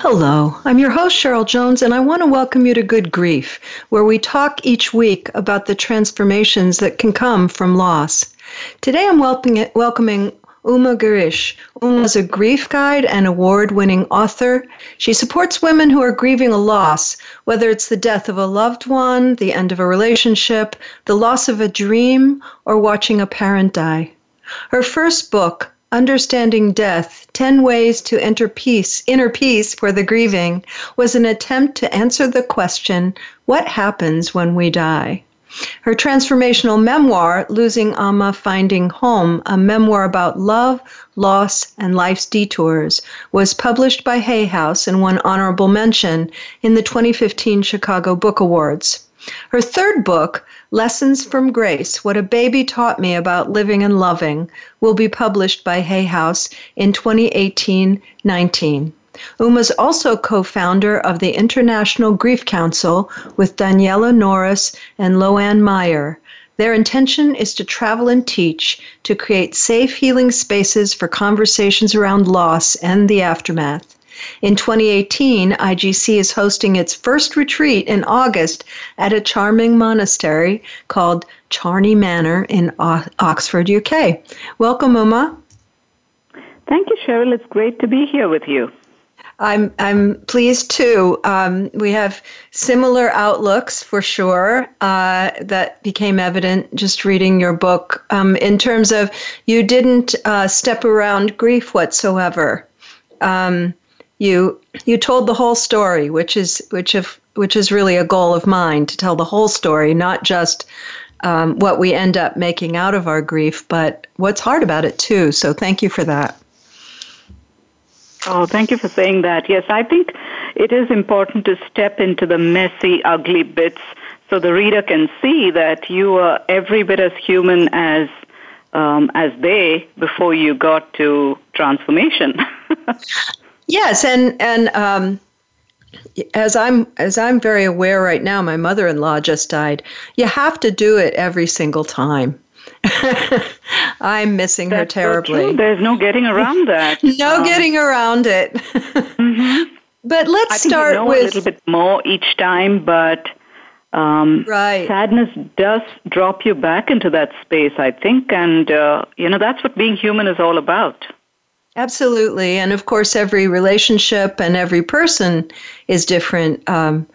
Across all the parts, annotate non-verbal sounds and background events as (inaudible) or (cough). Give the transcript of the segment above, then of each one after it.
Hello, I'm your host, Cheryl Jones, and I want to welcome you to Good Grief, where we talk each week about the transformations that can come from loss. Today I'm welcoming Uma Girish. Uma is a grief guide and award winning author. She supports women who are grieving a loss, whether it's the death of a loved one, the end of a relationship, the loss of a dream, or watching a parent die. Her first book, Understanding Death 10 Ways to Enter Peace, Inner Peace for the Grieving, was an attempt to answer the question what happens when we die? Her transformational memoir, Losing Amma Finding Home, a memoir about love, loss, and life's detours, was published by Hay House and won honorable mention in the 2015 Chicago Book Awards. Her third book, Lessons from Grace What a Baby Taught Me About Living and Loving, will be published by Hay House in 2018 19. Uma is also co founder of the International Grief Council with Daniela Norris and Loanne Meyer. Their intention is to travel and teach to create safe healing spaces for conversations around loss and the aftermath. In 2018, IGC is hosting its first retreat in August at a charming monastery called Charney Manor in Oxford, UK. Welcome, Uma. Thank you, Cheryl. It's great to be here with you. I'm I'm pleased too. Um, we have similar outlooks for sure. Uh, that became evident just reading your book. Um, in terms of you didn't uh, step around grief whatsoever. Um, you you told the whole story, which is which of which is really a goal of mine to tell the whole story, not just um, what we end up making out of our grief, but what's hard about it too. So thank you for that. Oh, thank you for saying that. Yes, I think it is important to step into the messy, ugly bits so the reader can see that you are every bit as human as um, as they before you got to transformation. (laughs) Yes, and and um, as I'm as I'm very aware right now, my mother-in-law just died. You have to do it every single time. (laughs) I'm missing That's her terribly. So There's no getting around that. (laughs) no um, getting around it. (laughs) mm-hmm. But let's I think start you know with a little bit more each time, but um, right. sadness does drop you back into that space, I think, and uh, you know that's what being human is all about. Absolutely. And of course, every relationship and every person is different. Um,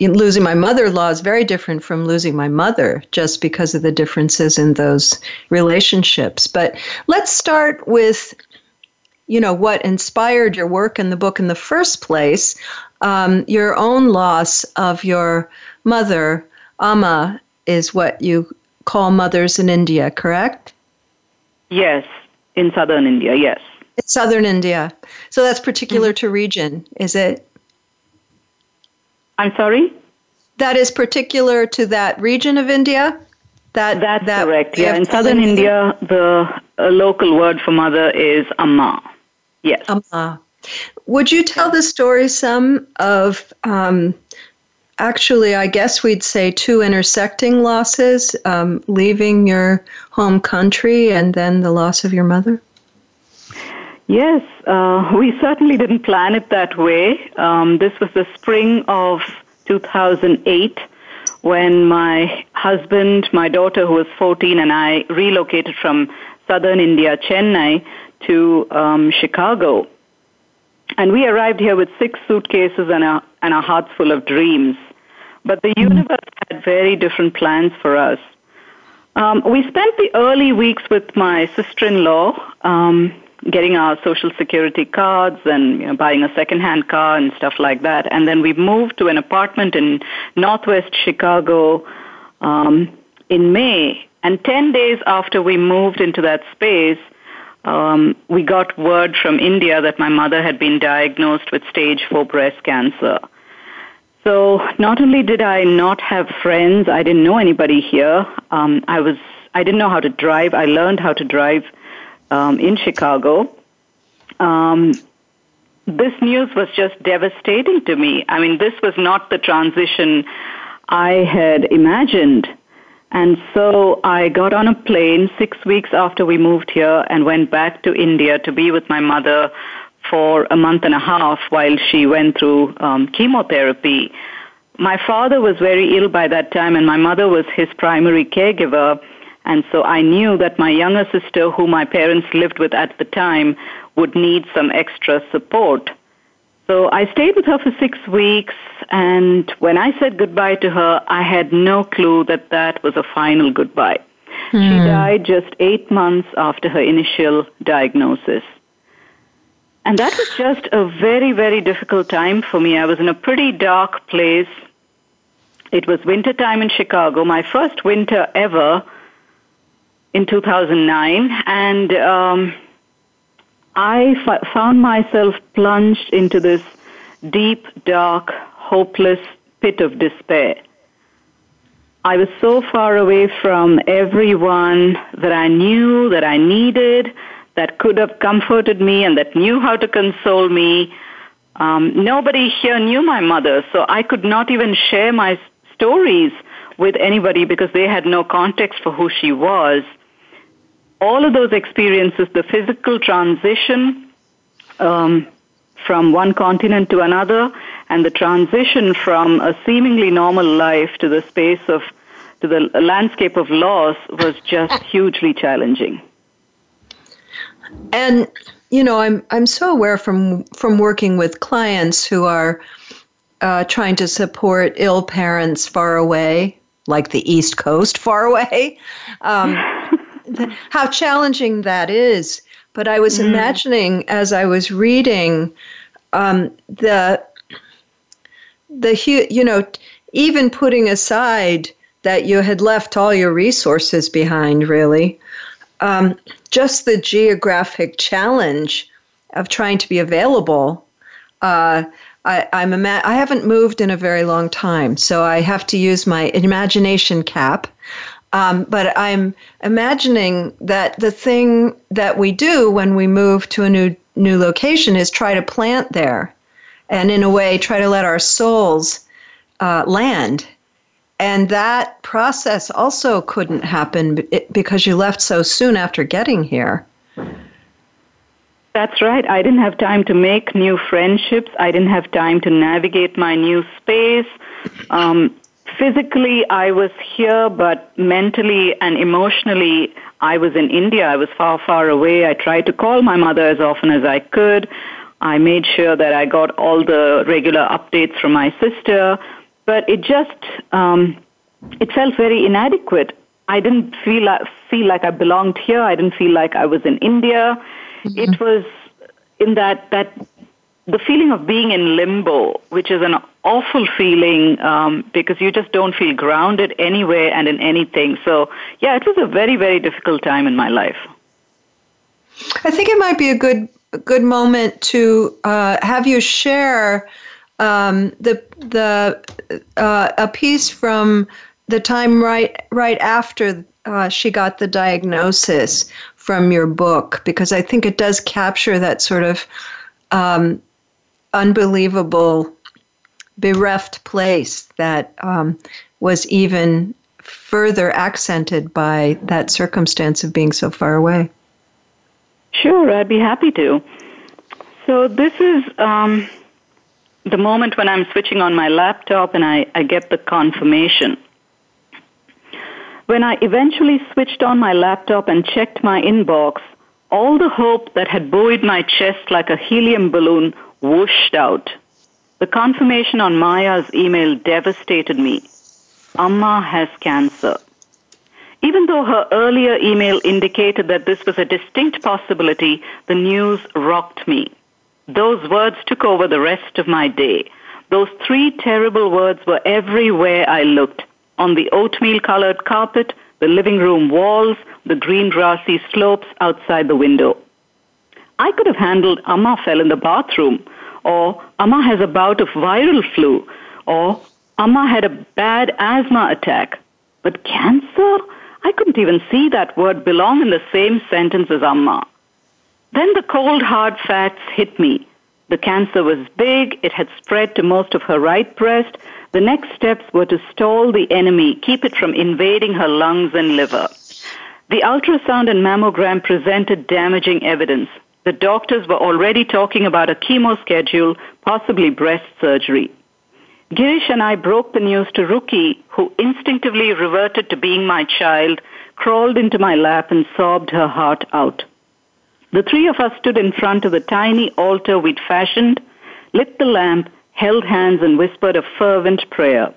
losing my mother in law is very different from losing my mother just because of the differences in those relationships. But let's start with you know what inspired your work in the book in the first place um, your own loss of your mother amma is what you call mothers in india correct yes in southern India, yes. It's southern India. So that's particular mm-hmm. to region, is it? I'm sorry? That is particular to that region of India? That, That's that correct. Yeah, in southern India, the uh, local word for mother is amma. Yes. Amma. Would you tell the story some of um, actually, I guess we'd say two intersecting losses um, leaving your home country and then the loss of your mother? Yes, uh, (laughs) we certainly didn't plan it that way. Um, this was the spring of 2008 when my husband, my daughter, who was 14, and I relocated from southern India, Chennai, to um, Chicago. And we arrived here with six suitcases and a, and a heart full of dreams. But the universe had very different plans for us. Um, we spent the early weeks with my sister-in-law, um, getting our social security cards and you know, buying a second-hand car and stuff like that. And then we moved to an apartment in Northwest Chicago um, in May. And 10 days after we moved into that space, um, we got word from India that my mother had been diagnosed with stage 4 breast cancer. So not only did I not have friends, I didn't know anybody here. Um, I was I didn't know how to drive. I learned how to drive um, in Chicago. Um, this news was just devastating to me. I mean, this was not the transition I had imagined. And so I got on a plane six weeks after we moved here and went back to India to be with my mother for a month and a half while she went through um, chemotherapy. My father was very ill by that time, and my mother was his primary caregiver. And so I knew that my younger sister, who my parents lived with at the time, would need some extra support. So I stayed with her for six weeks, and when I said goodbye to her, I had no clue that that was a final goodbye. She hmm. died just eight months after her initial diagnosis. And that was just a very, very difficult time for me. I was in a pretty dark place. It was winter time in Chicago, my first winter ever in 2009. And um, I f- found myself plunged into this deep, dark, hopeless pit of despair. I was so far away from everyone that I knew that I needed that could have comforted me and that knew how to console me. Um, nobody here knew my mother, so I could not even share my stories with anybody because they had no context for who she was. All of those experiences, the physical transition um, from one continent to another, and the transition from a seemingly normal life to the space of to the landscape of loss was just (laughs) hugely challenging. And you know, I'm I'm so aware from from working with clients who are uh, trying to support ill parents far away, like the East Coast, far away. Um, how challenging that is. But I was mm. imagining as I was reading um, the the you know even putting aside that you had left all your resources behind, really um, just the geographic challenge of trying to be available. Uh, I, I'm ima- I haven't moved in a very long time, so I have to use my imagination cap. Um, but I'm imagining that the thing that we do when we move to a new new location is try to plant there, and in a way try to let our souls uh, land and that process also couldn't happen because you left so soon after getting here. That's right. I didn't have time to make new friendships. I didn't have time to navigate my new space. Um, physically, I was here, but mentally and emotionally, I was in India. I was far, far away. I tried to call my mother as often as I could. I made sure that I got all the regular updates from my sister but it just um, it felt very inadequate. I didn't feel like, feel like I belonged here. I didn't feel like I was in India. Mm-hmm. It was in that that the feeling of being in limbo, which is an awful feeling um, because you just don't feel grounded anywhere and in anything. So yeah, it was a very very difficult time in my life. I think it might be a good a good moment to uh, have you share um, the the uh, a piece from the time right right after uh, she got the diagnosis from your book because I think it does capture that sort of um, unbelievable bereft place that um, was even further accented by that circumstance of being so far away. Sure, I'd be happy to. So this is um, the moment when I'm switching on my laptop and I, I get the confirmation. When I eventually switched on my laptop and checked my inbox, all the hope that had buoyed my chest like a helium balloon whooshed out. The confirmation on Maya's email devastated me. Amma has cancer. Even though her earlier email indicated that this was a distinct possibility, the news rocked me. Those words took over the rest of my day. Those three terrible words were everywhere I looked on the oatmeal colored carpet, the living room walls, the green grassy slopes outside the window. I could have handled Amma fell in the bathroom, or Amma has a bout of viral flu, Or, Amma had a bad asthma attack. But cancer? I couldn't even see that word belong in the same sentence as Amma. Then the cold, hard facts hit me. The cancer was big, it had spread to most of her right breast. The next steps were to stall the enemy, keep it from invading her lungs and liver. The ultrasound and mammogram presented damaging evidence. The doctors were already talking about a chemo schedule, possibly breast surgery. Girish and I broke the news to Ruki, who instinctively reverted to being my child, crawled into my lap and sobbed her heart out. The three of us stood in front of the tiny altar we'd fashioned, lit the lamp, held hands, and whispered a fervent prayer.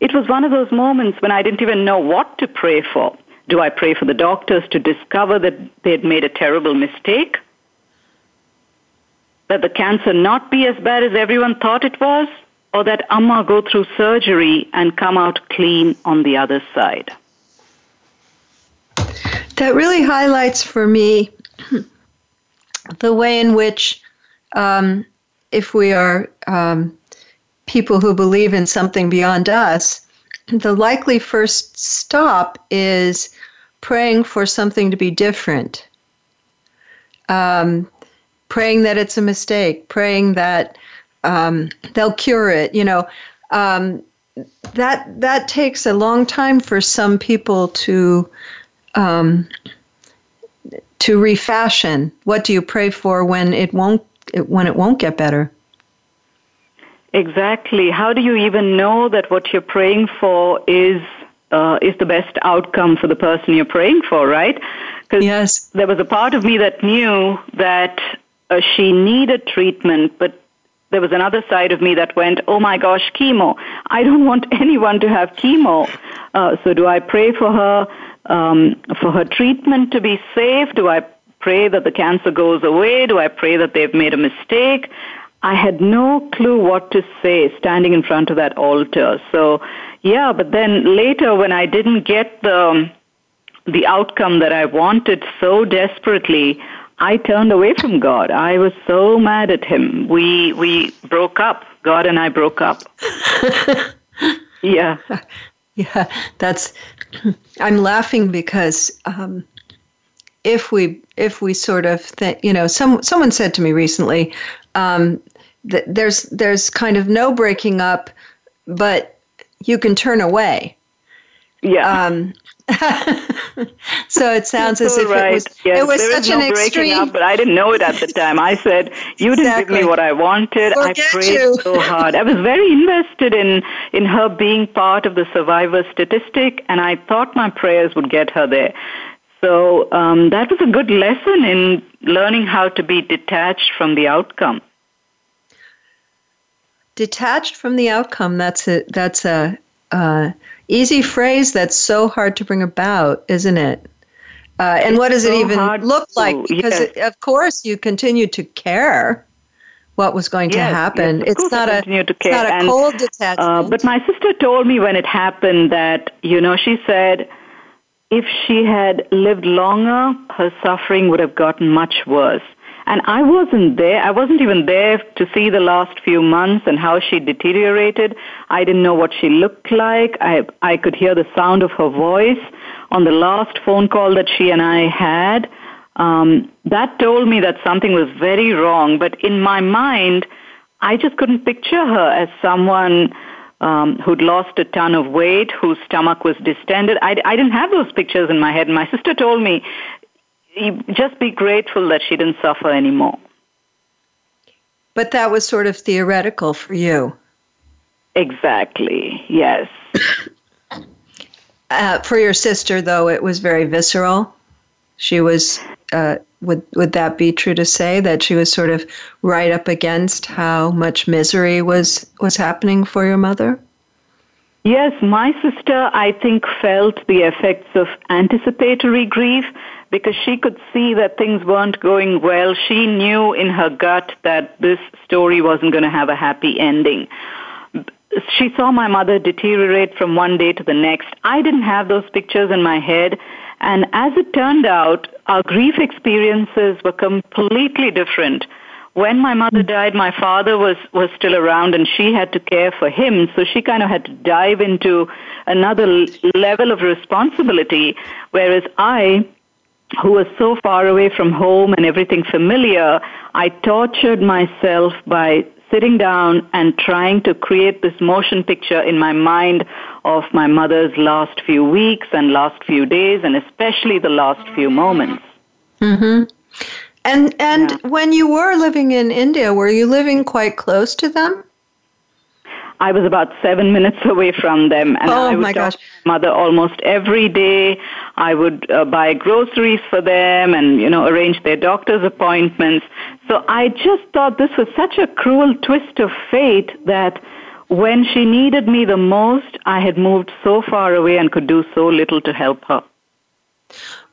It was one of those moments when I didn't even know what to pray for. Do I pray for the doctors to discover that they had made a terrible mistake? That the cancer not be as bad as everyone thought it was? Or that Amma go through surgery and come out clean on the other side? That really highlights for me the way in which, um, if we are um, people who believe in something beyond us, the likely first stop is praying for something to be different. Um, praying that it's a mistake, praying that um, they'll cure it. You know, um, that that takes a long time for some people to um, to refashion. What do you pray for when it won't when it won't get better? Exactly. How do you even know that what you're praying for is uh, is the best outcome for the person you're praying for, right? Because yes. there was a part of me that knew that uh, she needed treatment, but there was another side of me that went, "Oh my gosh, chemo! I don't (laughs) want anyone to have chemo." Uh, so, do I pray for her? um, for her treatment to be safe? Do I pray that the cancer goes away? Do I pray that they've made a mistake? I had no clue what to say standing in front of that altar. So, yeah, but then later when I didn't get the the outcome that I wanted so desperately, I turned away from God. I was so mad at him. We we broke up. God and I broke up. (laughs) yeah. Yeah, that's. I'm laughing because um, if we if we sort of think, you know, some someone said to me recently um, that there's there's kind of no breaking up, but you can turn away. Yeah. Um, (laughs) so it sounds as if right. it was, yes, it was there such no an extreme. Up, but I didn't know it at the time. I said, "You didn't give me what I wanted." Forget I prayed you. so hard. I was very invested in in her being part of the survivor statistic, and I thought my prayers would get her there. So um, that was a good lesson in learning how to be detached from the outcome. Detached from the outcome. That's a that's a. Uh, easy phrase that's so hard to bring about, isn't it? Uh, and what does so it even look to, like? Because yes. it, of course you continue to care what was going yes, to happen. Yes, it's, not a, it's not a and, cold detachment. Uh, but my sister told me when it happened that you know she said if she had lived longer, her suffering would have gotten much worse. And I wasn't there. I wasn't even there to see the last few months and how she deteriorated. I didn't know what she looked like. I, I could hear the sound of her voice on the last phone call that she and I had. Um, that told me that something was very wrong. But in my mind, I just couldn't picture her as someone um, who'd lost a ton of weight, whose stomach was distended. I, I didn't have those pictures in my head. My sister told me, just be grateful that she didn't suffer anymore. But that was sort of theoretical for you. Exactly, yes. (coughs) uh, for your sister, though, it was very visceral. She was, uh, would, would that be true to say that she was sort of right up against how much misery was, was happening for your mother? Yes, my sister, I think, felt the effects of anticipatory grief because she could see that things weren't going well. She knew in her gut that this story wasn't going to have a happy ending. She saw my mother deteriorate from one day to the next. I didn't have those pictures in my head. And as it turned out, our grief experiences were completely different. when my mother died, my father was, was still around and she had to care for him. So she kind of had to dive into another level of responsibility. Whereas I, who was so far away from home and everything familiar, I tortured myself by sitting down and trying to create this motion picture in my mind of my mother's last few weeks and last few days and especially the last few moments. Mhm. And and yeah. when you were living in India, were you living quite close to them? I was about seven minutes (laughs) away from them, and oh, I would my talk gosh. to my mother almost every day. I would uh, buy groceries for them, and you know, arrange their doctor's appointments. So I just thought this was such a cruel twist of fate that when she needed me the most, I had moved so far away and could do so little to help her.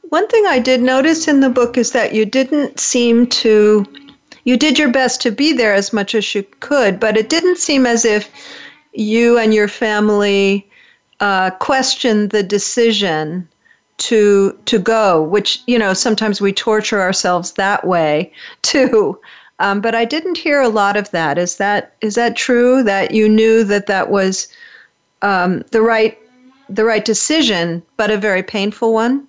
One thing I did notice in the book is that you didn't seem to, you did your best to be there as much as you could, but it didn't seem as if you and your family uh, questioned the decision to to go, which you know sometimes we torture ourselves that way (laughs) too. Um, but I didn't hear a lot of that. Is that is that true? That you knew that that was um, the right the right decision, but a very painful one.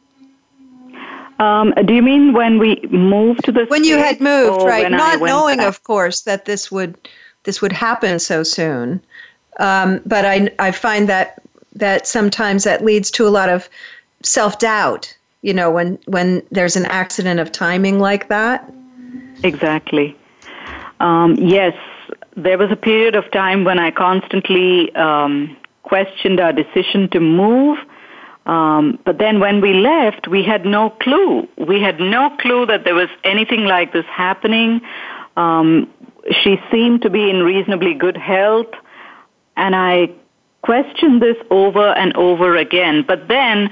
Um, do you mean when we moved to the when you had moved, right? Not knowing, back? of course, that this would this would happen so soon. Um, but I I find that that sometimes that leads to a lot of self doubt. You know, when when there's an accident of timing like that. Exactly. Um, yes, there was a period of time when I constantly um, questioned our decision to move um, but then when we left, we had no clue. We had no clue that there was anything like this happening. Um, she seemed to be in reasonably good health, and I questioned this over and over again. But then,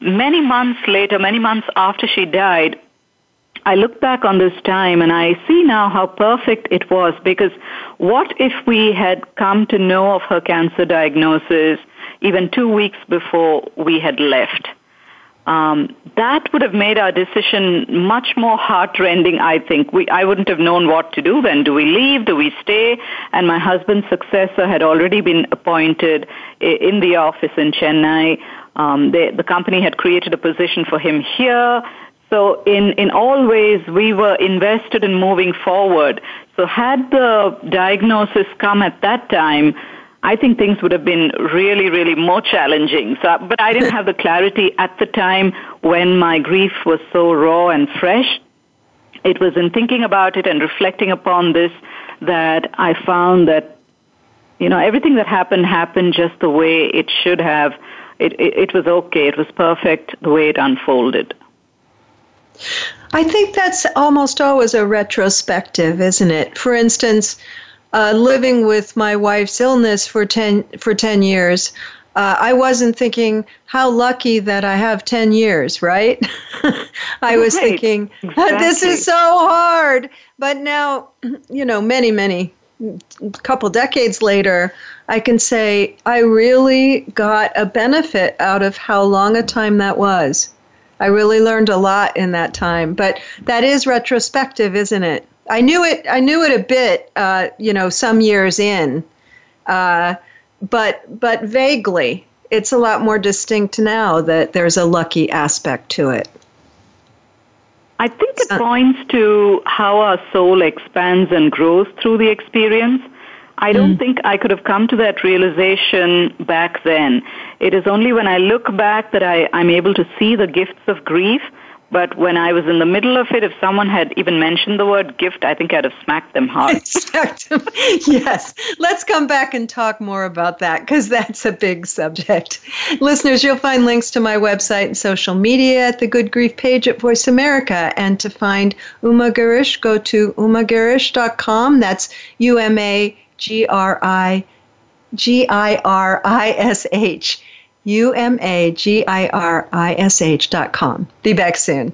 many months later, many months after she died, I look back on this time and I see now how perfect it was because what if we had come to know of her cancer diagnosis even two weeks before we had left. Um, that would have made our decision much more heartrending, I think. We, I wouldn't have known what to do then. Do we leave? Do we stay? And my husband's successor had already been appointed in the office in Chennai. Um, they, the company had created a position for him here. So in, in all ways, we were invested in moving forward. So had the diagnosis come at that time, I think things would have been really, really more challenging. So, but I didn't have the clarity at the time when my grief was so raw and fresh. It was in thinking about it and reflecting upon this that I found that, you know, everything that happened happened just the way it should have. It, it, it was okay. It was perfect the way it unfolded. I think that's almost always a retrospective, isn't it? For instance, uh, living with my wife's illness for 10 for 10 years uh, I wasn't thinking how lucky that I have 10 years, right? (laughs) I was right. thinking exactly. (laughs) this is so hard. But now, (clears throat) you know, many, many, couple decades later, I can say I really got a benefit out of how long a time that was. I really learned a lot in that time. But that is retrospective, isn't it? I knew it. I knew it a bit. Uh, you know, some years in, uh, but but vaguely. It's a lot more distinct now that there's a lucky aspect to it. I think it points to how our soul expands and grows through the experience. I don't mm. think I could have come to that realization back then. It is only when I look back that I, I'm able to see the gifts of grief but when I was in the middle of it, if someone had even mentioned the word gift, I think I'd have smacked them hard. (laughs) (laughs) Yes. Let's come back and talk more about that because that's a big subject. Listeners, you'll find links to my website and social media at the Good Grief page at Voice America. And to find Uma Girish, go to umagirish.com. That's U M A G R I G I R I S H. U M A G I R I S H dot com. Be back soon.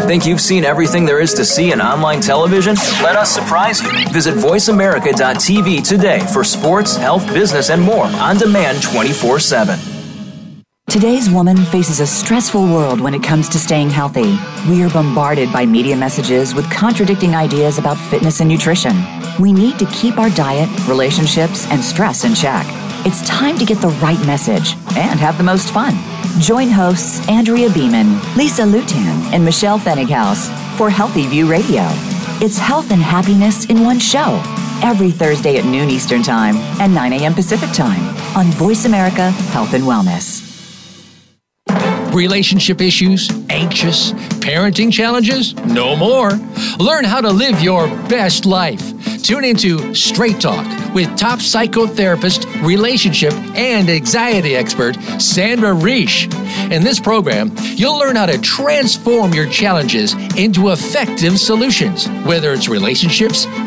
Think you've seen everything there is to see in online television? Let us surprise you. Visit VoiceAmerica.tv today for sports, health, business, and more on demand 24 7. Today's woman faces a stressful world when it comes to staying healthy. We are bombarded by media messages with contradicting ideas about fitness and nutrition. We need to keep our diet, relationships, and stress in check. It's time to get the right message and have the most fun. Join hosts Andrea Beeman, Lisa Lutan, and Michelle Fennighaus for Healthy View Radio. It's health and happiness in one show every Thursday at noon Eastern Time and 9 a.m. Pacific Time on Voice America Health and Wellness. Relationship issues? Anxious? Parenting challenges? No more. Learn how to live your best life. Tune into Straight Talk with top psychotherapist, relationship, and anxiety expert Sandra Reisch. In this program, you'll learn how to transform your challenges into effective solutions, whether it's relationships,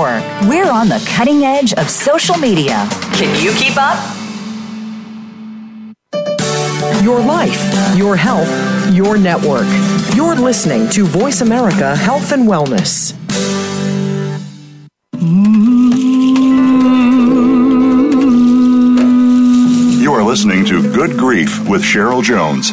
Network. We're on the cutting edge of social media. Can you keep up? Your life, your health, your network. You're listening to Voice America Health and Wellness. You are listening to Good Grief with Cheryl Jones.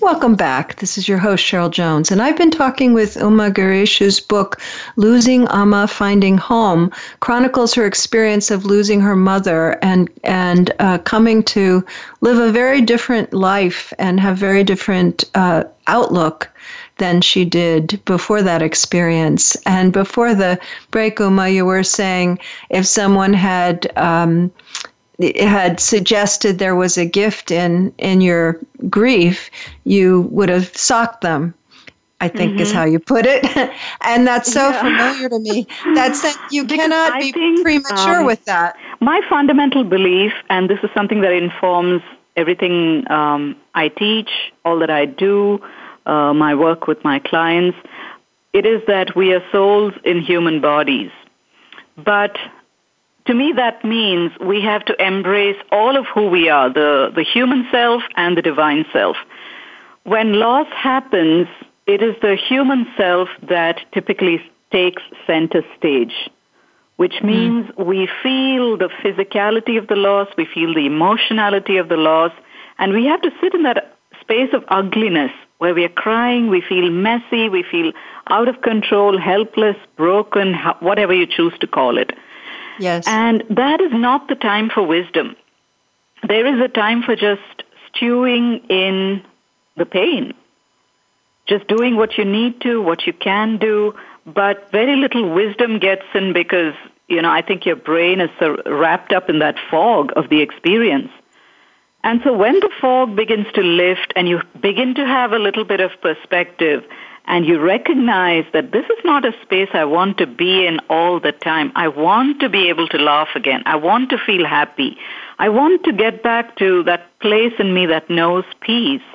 Welcome back. This is your host, Cheryl Jones, and I've been talking with Uma Girish's book, Losing Amma Finding Home, chronicles her experience of losing her mother and, and uh, coming to live a very different life and have very different uh, outlook than she did before that experience. And before the break, Uma, you were saying if someone had um, had suggested there was a gift in in your grief, you would have socked them. I think mm-hmm. is how you put it, (laughs) and that's so yeah. familiar to me. That's that you because cannot I be think, premature um, with that. My fundamental belief, and this is something that informs everything um, I teach, all that I do, uh, my work with my clients. It is that we are souls in human bodies, but to me that means we have to embrace all of who we are, the, the human self and the divine self. When loss happens, it is the human self that typically takes center stage, which hmm. means mm. we feel the physicality of the loss, we feel the emotionality of the loss, and we have to sit in that space of ugliness where we are crying, we feel messy, we feel out of control, helpless, broken, whatever you choose to call it. Yes. And that is not the time for wisdom. There is a time for just stewing in the pain. Just doing what you need to, what you can do, but very little wisdom gets in because, you know, I think your brain is so wrapped up in that fog of the experience. And so when the fog begins to lift and you begin to have a little bit of perspective and you recognize that this is not a space I want to be in all the time. I want to be able to laugh again. I want to feel happy. I want to get back to that place in me that knows peace.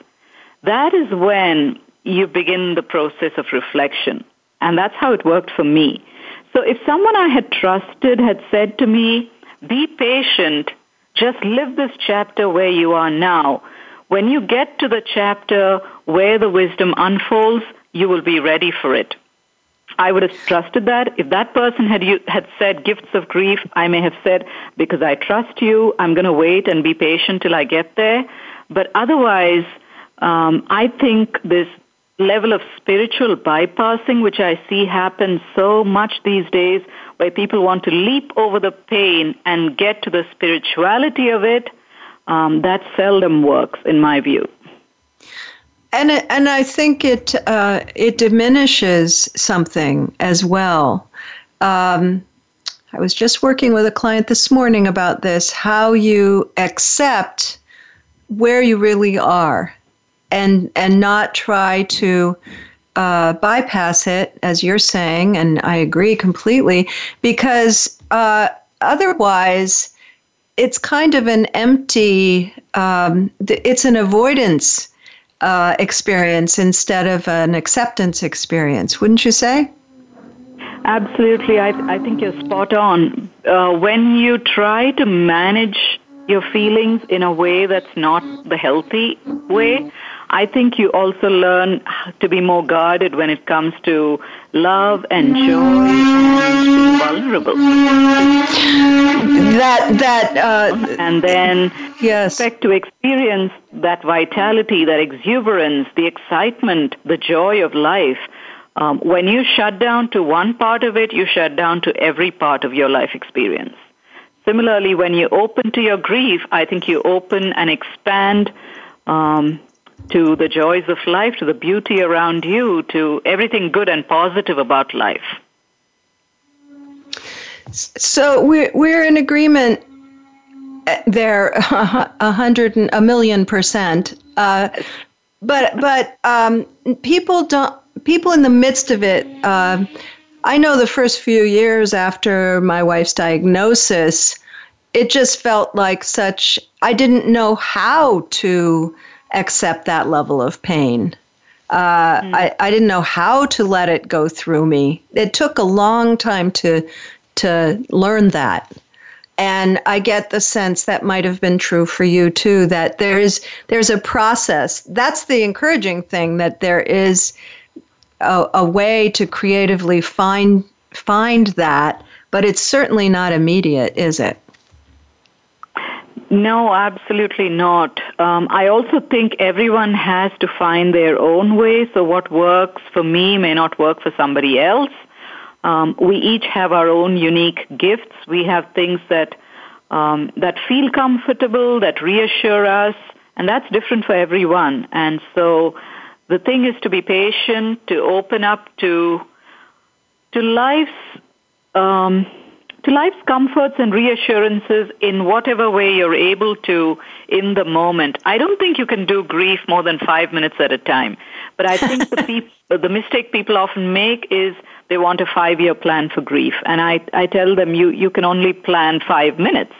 That is when you begin the process of reflection. And that's how it worked for me. So if someone I had trusted had said to me, be patient, just live this chapter where you are now. When you get to the chapter where the wisdom unfolds, you will be ready for it. I would have trusted that. If that person had you, had said gifts of grief, I may have said, because I trust you, I'm going to wait and be patient till I get there. But otherwise, um, I think this level of spiritual bypassing, which I see happen so much these days, where people want to leap over the pain and get to the spirituality of it, um, that seldom works, in my view. And and I think it uh, it diminishes something as well. Um, I was just working with a client this morning about this: how you accept where you really are, and and not try to uh, bypass it, as you're saying, and I agree completely, because uh, otherwise it's kind of an empty. Um, it's an avoidance uh, experience instead of an acceptance experience, wouldn't you say? Absolutely. I, I think you're spot on. Uh, when you try to manage your feelings in a way that's not the healthy way, I think you also learn to be more guarded when it comes to love and joy and vulnerable. That that uh, and then yes, expect to experience that vitality, that exuberance, the excitement, the joy of life. Um, when you shut down to one part of it, you shut down to every part of your life experience. Similarly, when you open to your grief, I think you open and expand um, to the joys of life, to the beauty around you, to everything good and positive about life. So we're we're in agreement uh, there, (laughs) a hundred and a million percent. Uh, but but um, people don't. People in the midst of it. Uh, I know the first few years after my wife's diagnosis, it just felt like such. I didn't know how to accept that level of pain. Uh, mm. I, I didn't know how to let it go through me. It took a long time to to learn that. And I get the sense that might have been true for you too, that there's there's a process. That's the encouraging thing, that there is a, a way to creatively find find that, but it's certainly not immediate, is it? No, absolutely not. Um, I also think everyone has to find their own way. So what works for me may not work for somebody else. Um, we each have our own unique gifts. We have things that um, that feel comfortable, that reassure us, and that's different for everyone. And so, the thing is to be patient, to open up to to life's um, to life's comforts and reassurances in whatever way you're able to in the moment. I don't think you can do grief more than five minutes at a time. But I think the, (laughs) peop- the mistake people often make is they want a five year plan for grief. And I, I tell them you, you can only plan five minutes.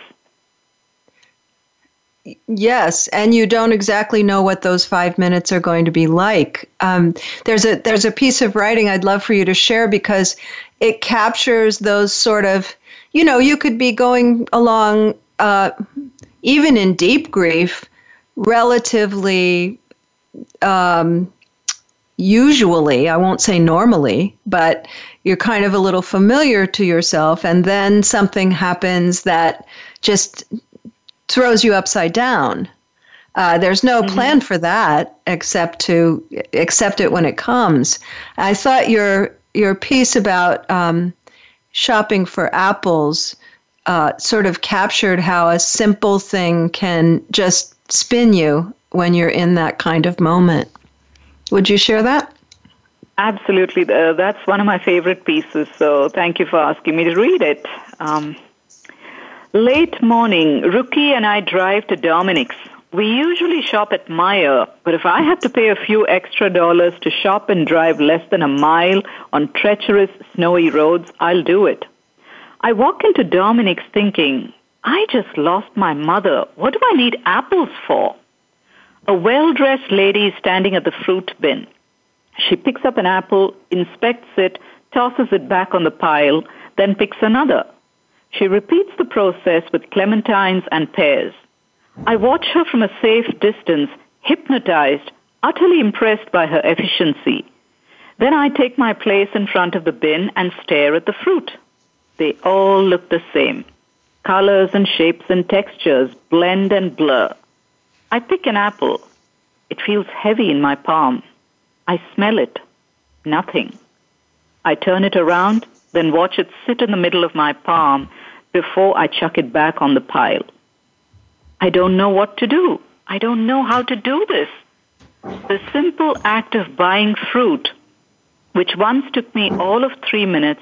Yes, and you don't exactly know what those five minutes are going to be like. Um, there's a there's a piece of writing I'd love for you to share because it captures those sort of you know, you could be going along, uh, even in deep grief, relatively, um, usually, I won't say normally, but you're kind of a little familiar to yourself, and then something happens that just throws you upside down. Uh, there's no mm-hmm. plan for that except to accept it when it comes. I thought your your piece about um, shopping for apples uh, sort of captured how a simple thing can just spin you when you're in that kind of moment. Would you share that? Absolutely. Uh, that's one of my favorite pieces, so thank you for asking me to read it. Um, late morning, Ruki and I drive to Dominick's. We usually shop at Meijer, but if I have to pay a few extra dollars to shop and drive less than a mile on treacherous, snowy roads, I'll do it. I walk into Dominick's thinking, I just lost my mother. What do I need apples for? A well dressed lady is standing at the fruit bin. She picks up an apple, inspects it, tosses it back on the pile, then picks another. She repeats the process with clementines and pears. I watch her from a safe distance, hypnotized, utterly impressed by her efficiency. Then I take my place in front of the bin and stare at the fruit. They all look the same. Colors and shapes and textures blend and blur. I pick an apple. It feels heavy in my palm. I smell it. Nothing. I turn it around, then watch it sit in the middle of my palm before I chuck it back on the pile. I don't know what to do. I don't know how to do this. The simple act of buying fruit, which once took me all of three minutes,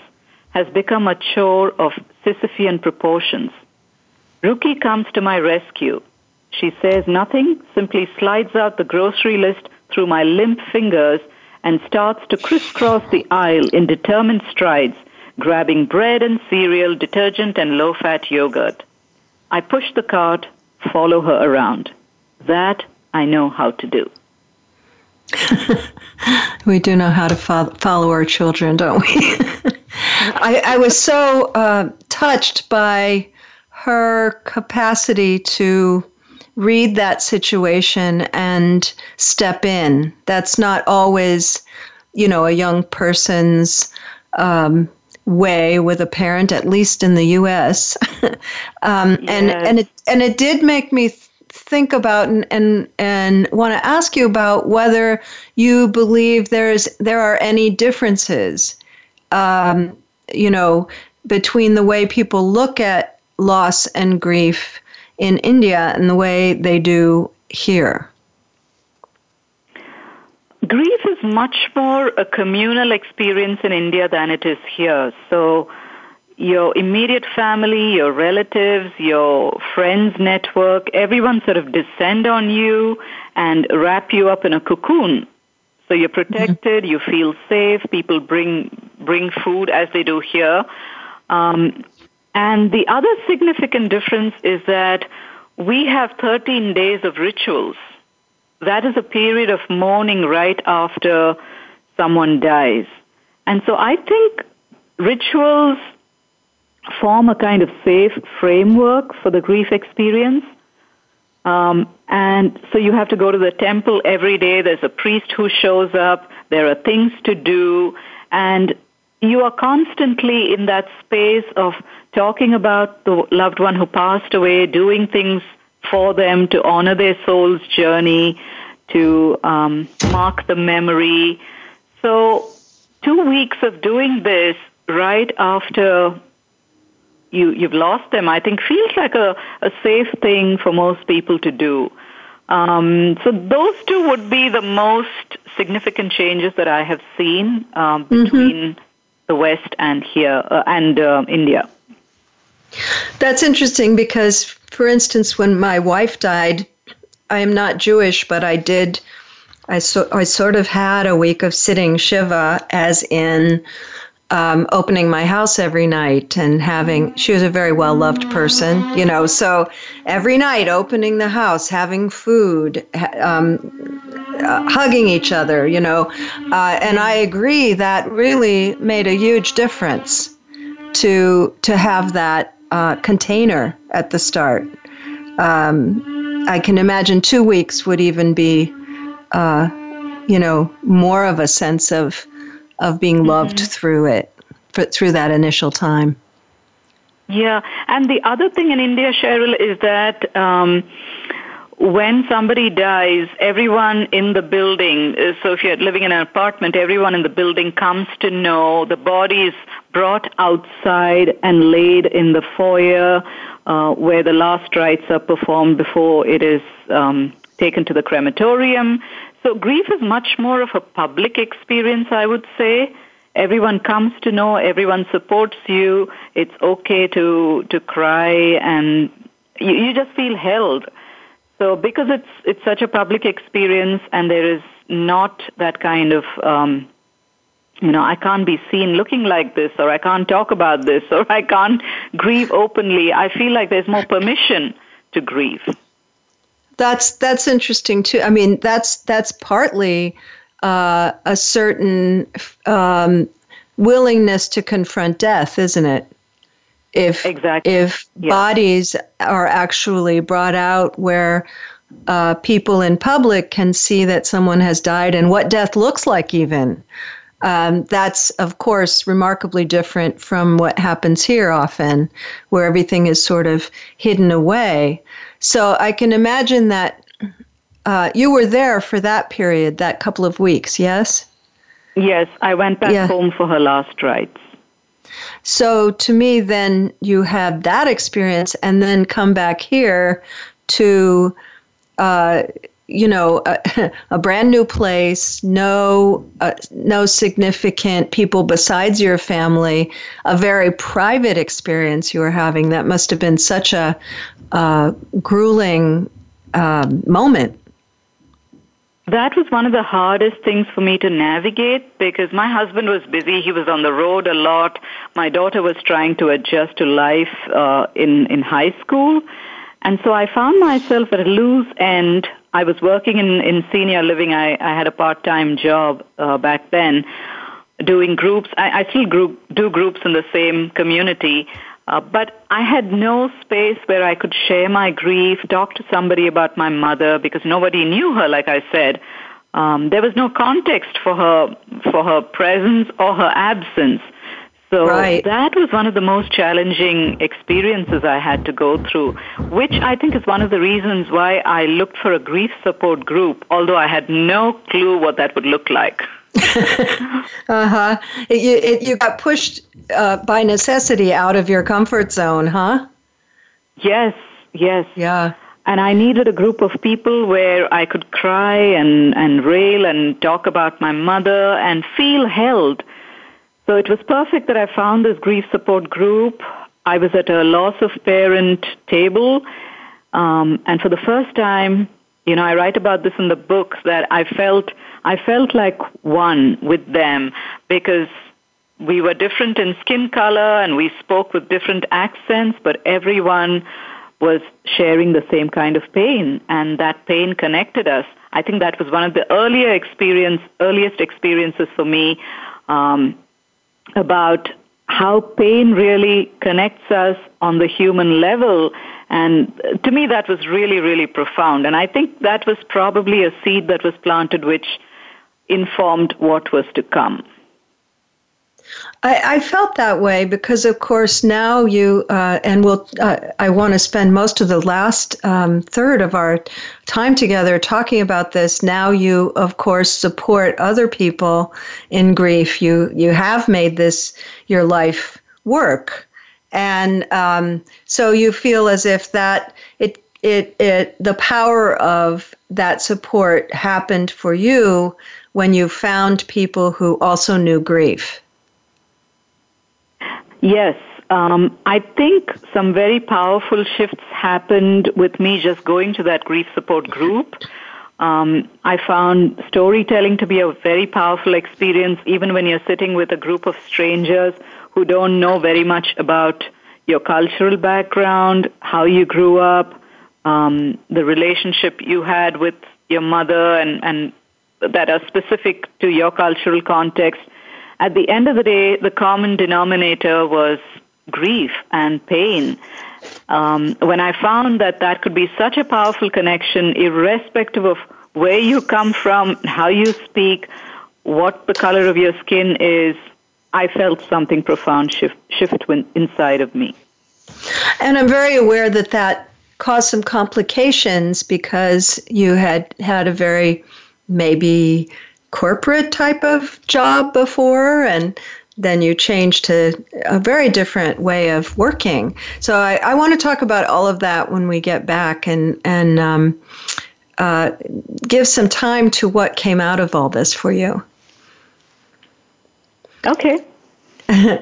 has become a chore of Sisyphean proportions. Ruki comes to my rescue. She says nothing, simply slides out the grocery list through my limp fingers and starts to crisscross the aisle in determined strides, grabbing bread and cereal, detergent, and low fat yogurt. I push the cart, follow her around. That I know how to do. (laughs) we do know how to fo- follow our children, don't we? (laughs) I, I, was so uh, touched by her capacity to read that situation and step in. That's not always, you know, a young person's um, way with a parent, at least in the U.S. (laughs) um, yes. And and it and it did make me think about and and, and want to ask you about whether you believe there's there are any differences, um, you know, between the way people look at loss and grief in India and the way they do here. Grief is much more a communal experience in India than it is here. So, your immediate family, your relatives, your friends network, everyone sort of descend on you and wrap you up in a cocoon. So you're protected, mm-hmm. you feel safe, people bring bring food as they do here. Um, and the other significant difference is that we have 13 days of rituals that is a period of mourning right after someone dies. And so I think rituals form a kind of safe framework for the grief experience. Um, and so you have to go to the temple every day. There's a priest who shows up. There are things to do. And you are constantly in that space of talking about the loved one who passed away, doing things for them to honor their soul's journey, to um, mark the memory. So, two weeks of doing this right after you, you've lost them, I think feels like a, a safe thing for most people to do. Um, so those two would be the most significant changes that I have seen um, between mm-hmm. the West and here uh, and uh, India. That's interesting because, for instance, when my wife died, I am not Jewish, but I did. I so I sort of had a week of sitting shiva, as in um, opening my house every night and having. She was a very well loved person, you know. So every night, opening the house, having food, um, uh, hugging each other, you know. Uh, and I agree that really made a huge difference to to have that uh, container at the start. Um, I can imagine two weeks would even be, uh, you know, more of a sense of of being mm-hmm. loved mm-hmm. through it, for, through that initial time. Yeah, and the other thing in India, Cheryl, is that. Um, when somebody dies, everyone in the building, uh, so if you're living in an apartment, everyone in the building comes to know the body is brought outside and laid in the foyer uh, where the last rites are performed before it is um, taken to the crematorium. So grief is much more of a public experience, I would say. Everyone comes to know, everyone supports you. It's okay to to cry, and you, you just feel held. So because it's it's such a public experience and there is not that kind of um, you know, I can't be seen looking like this, or I can't talk about this, (laughs) or I can't grieve openly. I feel like there's more permission to grieve. That's that's interesting too. I mean, that's that's partly uh, a certain um, willingness to confront death, isn't it? If exactly. if yeah. bodies are actually brought out where uh, people in public can see that someone has died and what death looks like, even. Um, that's, of course, remarkably different from what happens here often, where everything is sort of hidden away. So I can imagine that uh, you were there for that period, that couple of weeks, yes? Yes, I went back yeah. home for her last rites. So to me, then you have that experience and then come back here to uh, you know a, (laughs) a, brand new place no uh, no significant people besides your family a very private experience you were having that must have been such a uh, grueling um, moment that was one of the hardest things for me to navigate because my husband was busy. He was on the road a lot. My daughter was trying to adjust to life uh, in in high school, and so I found myself at a loose end I was working in, in senior living. I, I had a part time job uh, back then doing groups. I, I still group, do groups in the same community, uh, but I had no space where I could share my grief, talk to somebody about my mother because nobody knew her, like I said. Um, there was no context for her for her presence or her absence. So right. that was one of the most challenging experiences I had to go through, which I think is one of the reasons why I looked for a grief support group, although I had no clue what that would look like. (laughs) uh huh. You, you got pushed uh, by necessity out of your comfort zone, huh? Yes, yes. Yeah. And I needed a group of people where I could cry and, and rail and talk about my mother and feel held so it was perfect that I found this grief support group. I was at a loss of parent table. Um, and for the first time, you know, I write about this in the book that I felt, I felt like one with them because we were different in skin color and we spoke with different accents, but everyone was sharing the same kind of pain and that pain connected us. I think that was one of the earlier experience, earliest experiences for me um, about how pain really connects us on the human level. And to me, that was really, really profound. And I think that was probably a seed that was planted which informed what was to come. I, I, felt that way because, of course, now you uh, and we'll. Uh, I want to spend most of the last um, third of our time together talking about this. Now you, of course, support other people in grief. You you have made this your life work, and um, so you feel as if that it it it the power of that support happened for you when you found people who also knew grief. Yes, um, I think some very powerful shifts happened with me just going to that grief support group. Um, I found storytelling to be a very powerful experience, even when you're sitting with a group of strangers who don't know very much about your cultural background, how you grew up, um, the relationship you had with your mother, and, and that are specific to your cultural context at the end of the day, the common denominator was grief and pain. Um, when I found that that could be such a powerful connection, irrespective of where you come from, how you speak, what the color of your skin is, I felt something profound shift, shift inside of me. And I'm very aware that that caused some complications because you had had a very maybe corporate type of job before and then you change to a very different way of working. So I, I want to talk about all of that when we get back and and um, uh, give some time to what came out of all this for you. Okay. (laughs)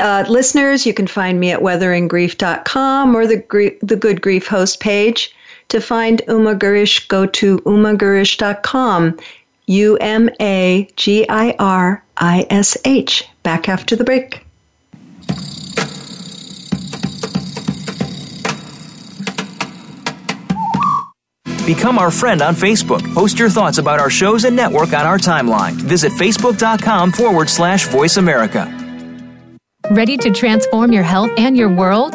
uh, listeners, you can find me at weatheringgrief.com or the, the Good Grief host page. To find Uma Girish, go to umagirish.com. U M A G I R I S H. Back after the break. Become our friend on Facebook. Post your thoughts about our shows and network on our timeline. Visit facebook.com forward slash voice America. Ready to transform your health and your world?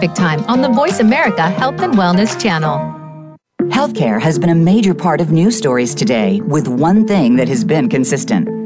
Pacific Time on the Voice America Health and Wellness channel. Healthcare has been a major part of news stories today, with one thing that has been consistent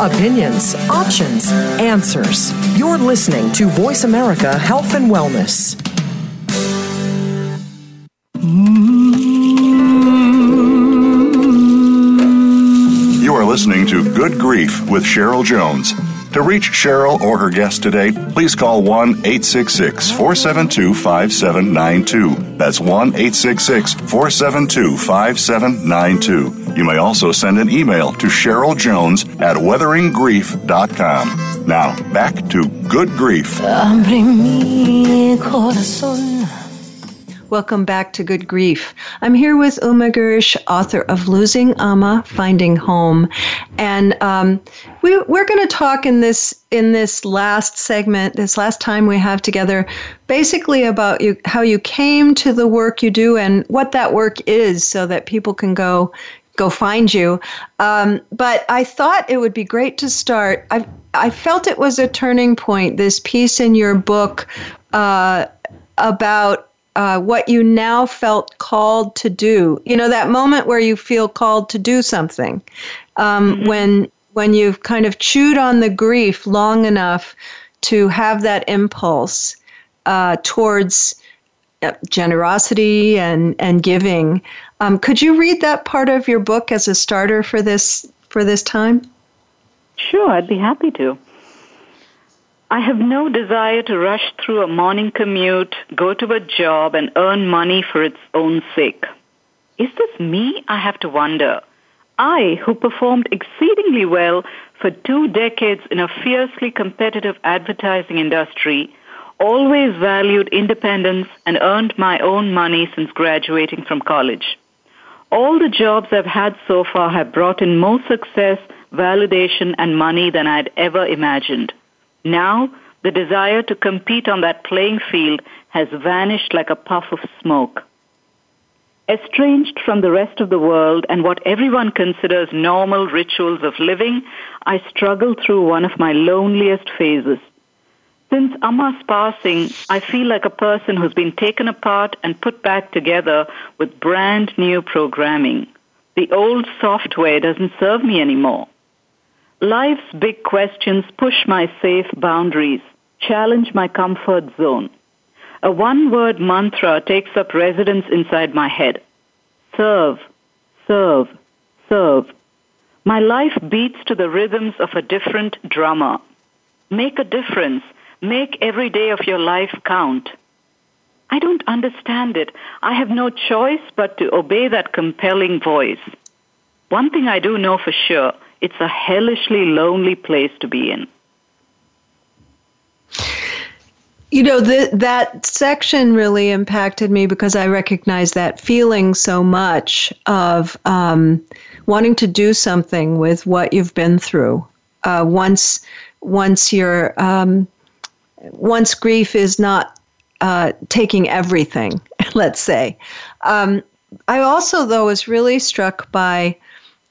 Opinions, options, answers. You're listening to Voice America Health and Wellness. You are listening to Good Grief with Cheryl Jones. To reach Cheryl or her guest today, please call 1 866 472 5792. That's 1 866 472 5792. You may also send an email to Cheryl Jones at weatheringgrief.com. Now, back to Good Grief. Welcome back to Good Grief. I'm here with Uma Girish, author of Losing Amma, Finding Home, and um, we, we're going to talk in this in this last segment, this last time we have together, basically about you, how you came to the work you do and what that work is, so that people can go go find you. Um, but I thought it would be great to start. I I felt it was a turning point. This piece in your book uh, about uh, what you now felt called to do. You know that moment where you feel called to do something, um, mm-hmm. when when you've kind of chewed on the grief long enough to have that impulse uh, towards uh, generosity and and giving. Um, could you read that part of your book as a starter for this for this time? Sure, I'd be happy to. I have no desire to rush through a morning commute, go to a job, and earn money for its own sake. Is this me? I have to wonder. I, who performed exceedingly well for two decades in a fiercely competitive advertising industry, always valued independence and earned my own money since graduating from college. All the jobs I've had so far have brought in more success, validation, and money than I'd ever imagined. Now, the desire to compete on that playing field has vanished like a puff of smoke. Estranged from the rest of the world and what everyone considers normal rituals of living, I struggle through one of my loneliest phases. Since Amma's passing, I feel like a person who's been taken apart and put back together with brand new programming. The old software doesn't serve me anymore. Life's big questions push my safe boundaries, challenge my comfort zone. A one word mantra takes up residence inside my head. Serve, serve, serve. My life beats to the rhythms of a different drummer. Make a difference. Make every day of your life count. I don't understand it. I have no choice but to obey that compelling voice. One thing I do know for sure it's a hellishly lonely place to be in. You know, the, that section really impacted me because I recognize that feeling so much of um, wanting to do something with what you've been through. Uh, once, once you're, um, once grief is not uh, taking everything, (laughs) let's say. Um, I also, though, was really struck by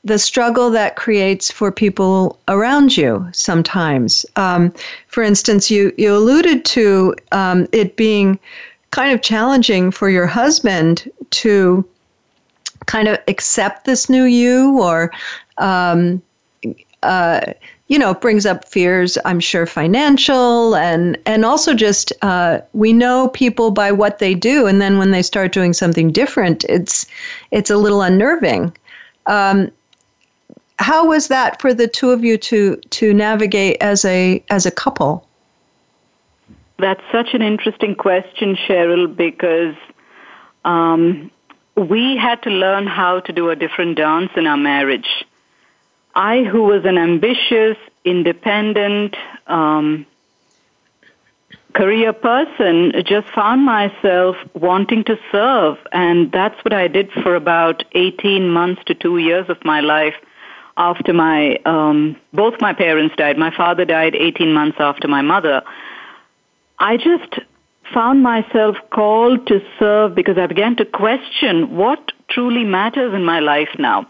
the struggle that creates for people around you sometimes. Um, for instance, you, you alluded to um, it being kind of challenging for your husband to kind of accept this new you or um, uh, you know, brings up fears, I'm sure, financial and and also just uh, we know people by what they do, and then when they start doing something different, it's it's a little unnerving. Um, how was that for the two of you to to navigate as a as a couple? That's such an interesting question, Cheryl, because um, we had to learn how to do a different dance in our marriage. I, who was an ambitious, independent, um, career person, just found myself wanting to serve. And that's what I did for about 18 months to two years of my life after my, um, both my parents died. My father died 18 months after my mother. I just found myself called to serve because I began to question what truly matters in my life now.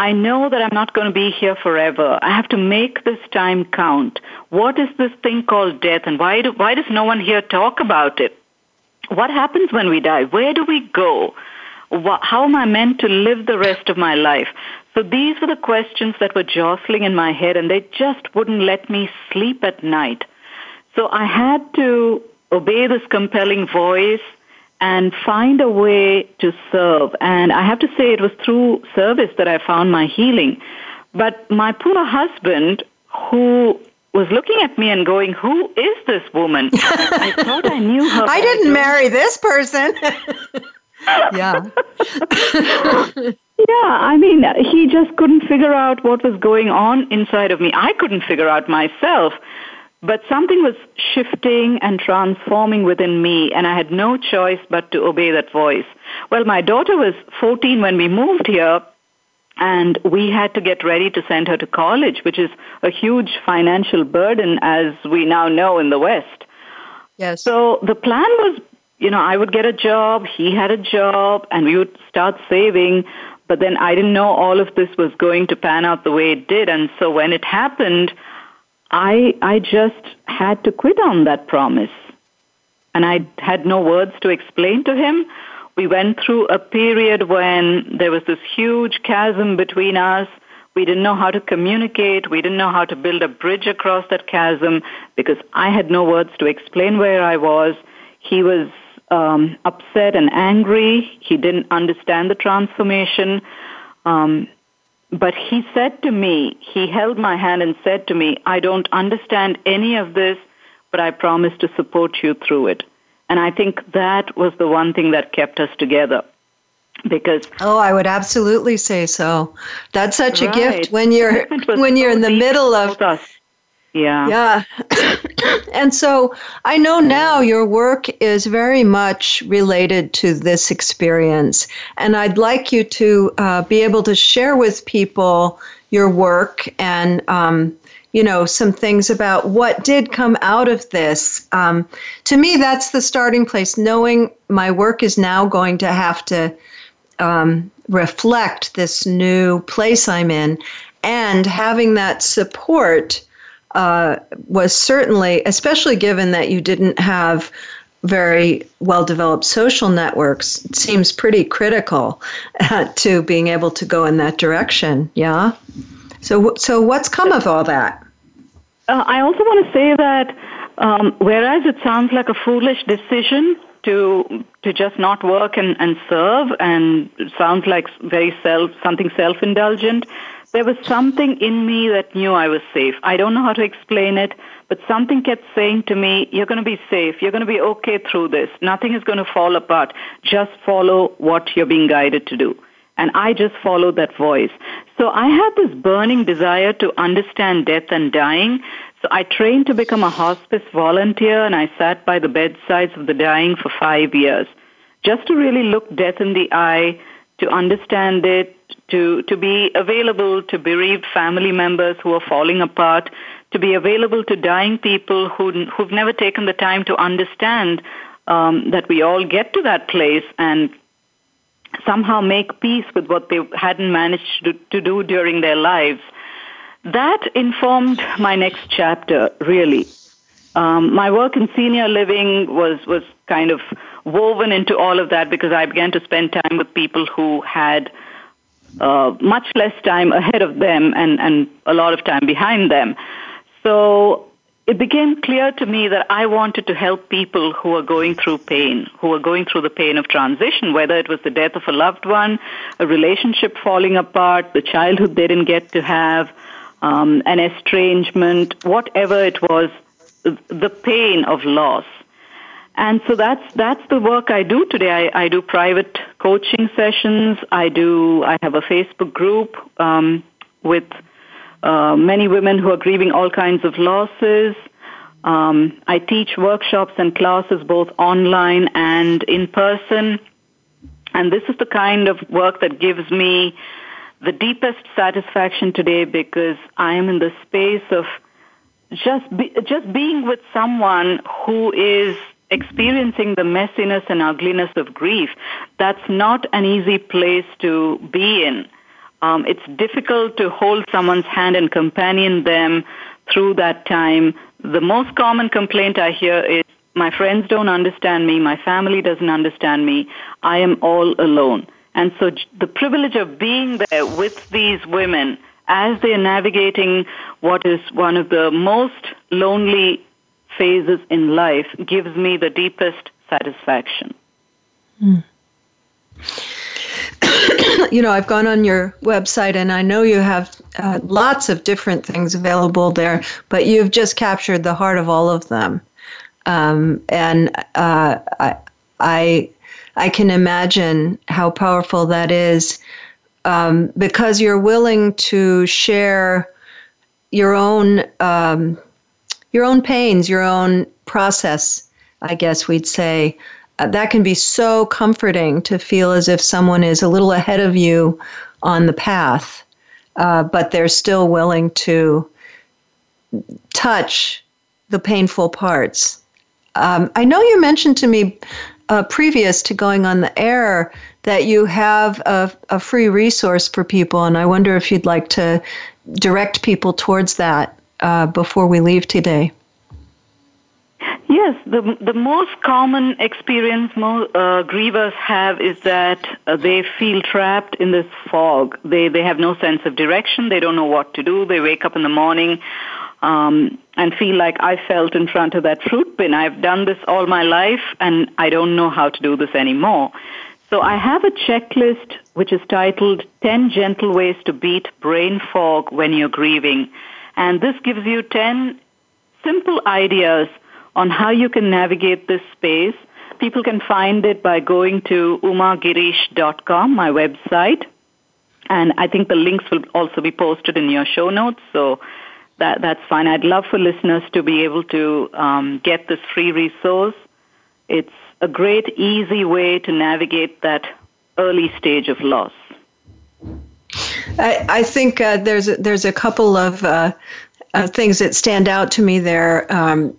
I know that I'm not going to be here forever. I have to make this time count. What is this thing called death and why, do, why does no one here talk about it? What happens when we die? Where do we go? How am I meant to live the rest of my life? So these were the questions that were jostling in my head and they just wouldn't let me sleep at night. So I had to obey this compelling voice and find a way to serve. And I have to say it was through service that I found my healing. But my poor husband, who was looking at me and going, Who is this woman? (laughs) I thought I knew her. I didn't marry this person. (laughs) yeah. (laughs) yeah, I mean, he just couldn't figure out what was going on inside of me. I couldn't figure out myself. But something was shifting and transforming within me, and I had no choice but to obey that voice. Well, my daughter was 14 when we moved here, and we had to get ready to send her to college, which is a huge financial burden, as we now know in the West. Yes. So the plan was, you know, I would get a job, he had a job, and we would start saving. But then I didn't know all of this was going to pan out the way it did. And so when it happened, I, I just had to quit on that promise. And I had no words to explain to him. We went through a period when there was this huge chasm between us. We didn't know how to communicate. We didn't know how to build a bridge across that chasm because I had no words to explain where I was. He was um, upset and angry. He didn't understand the transformation. Um, but he said to me, he held my hand and said to me, I don't understand any of this, but I promise to support you through it. And I think that was the one thing that kept us together. Because oh, I would absolutely say so. That's such right. a gift when you're when you're so in the middle of us. Yeah. Yeah. (coughs) and so I know now your work is very much related to this experience. And I'd like you to uh, be able to share with people your work and, um, you know, some things about what did come out of this. Um, to me, that's the starting place, knowing my work is now going to have to um, reflect this new place I'm in and having that support uh, was certainly, especially given that you didn't have very well developed social networks seems pretty critical uh, to being able to go in that direction. Yeah. So, so what's come of all that? Uh, I also want to say that um, whereas it sounds like a foolish decision to to just not work and, and serve, and sounds like very self something self indulgent, there was something in me that knew I was safe. I don't know how to explain it, but something kept saying to me, "You're going to be safe. You're going to be okay through this. Nothing is going to fall apart. Just follow what you're being guided to do." And I just followed that voice. So I had this burning desire to understand death and dying. So I trained to become a hospice volunteer and I sat by the bedsides of the dying for five years just to really look death in the eye, to understand it, to, to be available to bereaved family members who are falling apart, to be available to dying people who, who've never taken the time to understand um, that we all get to that place and somehow make peace with what they hadn't managed to, to do during their lives. That informed my next chapter, really. Um, my work in senior living was, was kind of woven into all of that because I began to spend time with people who had uh, much less time ahead of them and, and a lot of time behind them. So it became clear to me that I wanted to help people who are going through pain, who are going through the pain of transition, whether it was the death of a loved one, a relationship falling apart, the childhood they didn't get to have, um, an estrangement, whatever it was, the pain of loss. And so that's that's the work I do today. I, I do private coaching sessions. I do. I have a Facebook group um, with uh, many women who are grieving all kinds of losses. Um, I teach workshops and classes both online and in person. And this is the kind of work that gives me the deepest satisfaction today because I am in the space of just be, just being with someone who is experiencing the messiness and ugliness of grief. That's not an easy place to be in. Um, it's difficult to hold someone's hand and companion them through that time. The most common complaint I hear is, my friends don't understand me, my family doesn't understand me, I am all alone. And so the privilege of being there with these women as they are navigating what is one of the most lonely phases in life gives me the deepest satisfaction. Mm. (coughs) you know, I've gone on your website and I know you have uh, lots of different things available there, but you've just captured the heart of all of them. Um, and uh, I, I, I can imagine how powerful that is um, because you're willing to share your own um, your own pains, your own process. I guess we'd say uh, that can be so comforting to feel as if someone is a little ahead of you on the path, uh, but they're still willing to touch the painful parts. Um, I know you mentioned to me uh, previous to going on the air that you have a, a free resource for people, and I wonder if you'd like to direct people towards that uh, before we leave today. Yes, the the most common experience most uh, grievers have is that uh, they feel trapped in this fog. They they have no sense of direction. They don't know what to do. They wake up in the morning um, and feel like I felt in front of that fruit bin. I've done this all my life, and I don't know how to do this anymore. So I have a checklist which is titled 10 Gentle Ways to Beat Brain Fog When You're Grieving. And this gives you 10 simple ideas on how you can navigate this space. People can find it by going to umagirish.com, my website. And I think the links will also be posted in your show notes, so that, that's fine. I'd love for listeners to be able to um, get this free resource. It's a great, easy way to navigate that early stage of loss. I, I think uh, there's a, there's a couple of uh, uh, things that stand out to me there. Um,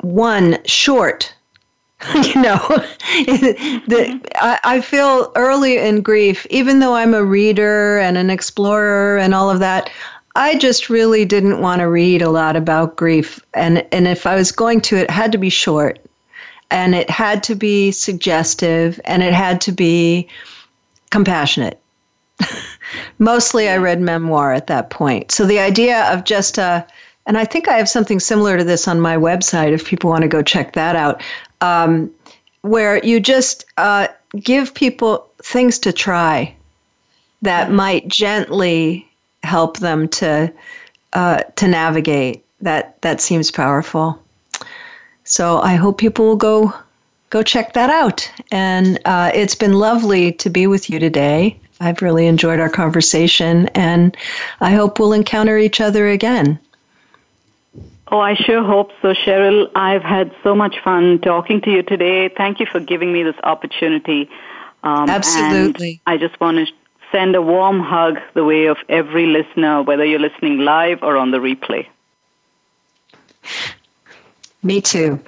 one short (laughs) you know (laughs) the, I, I feel early in grief even though i'm a reader and an explorer and all of that i just really didn't want to read a lot about grief and and if i was going to it had to be short and it had to be suggestive and it had to be compassionate. (laughs) Mostly I read memoir at that point. So the idea of just a, and I think I have something similar to this on my website if people want to go check that out, um, where you just uh, give people things to try that might gently help them to uh, to navigate. That that seems powerful. So I hope people will go go check that out. And uh, it's been lovely to be with you today. I've really enjoyed our conversation, and I hope we'll encounter each other again. Oh, I sure hope so, Cheryl. I've had so much fun talking to you today. Thank you for giving me this opportunity. Um, Absolutely. I just want to send a warm hug the way of every listener, whether you're listening live or on the replay. Me too.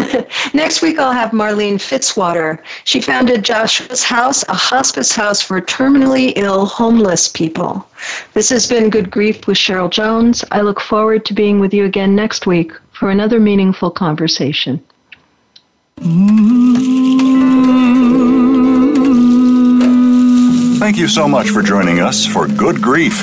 (laughs) Next week, I'll have Marlene Fitzwater. She founded Joshua's House, a hospice house for terminally ill homeless people. This has been Good Grief with Cheryl Jones. I look forward to being with you again next week for another meaningful conversation. Thank you so much for joining us for Good Grief.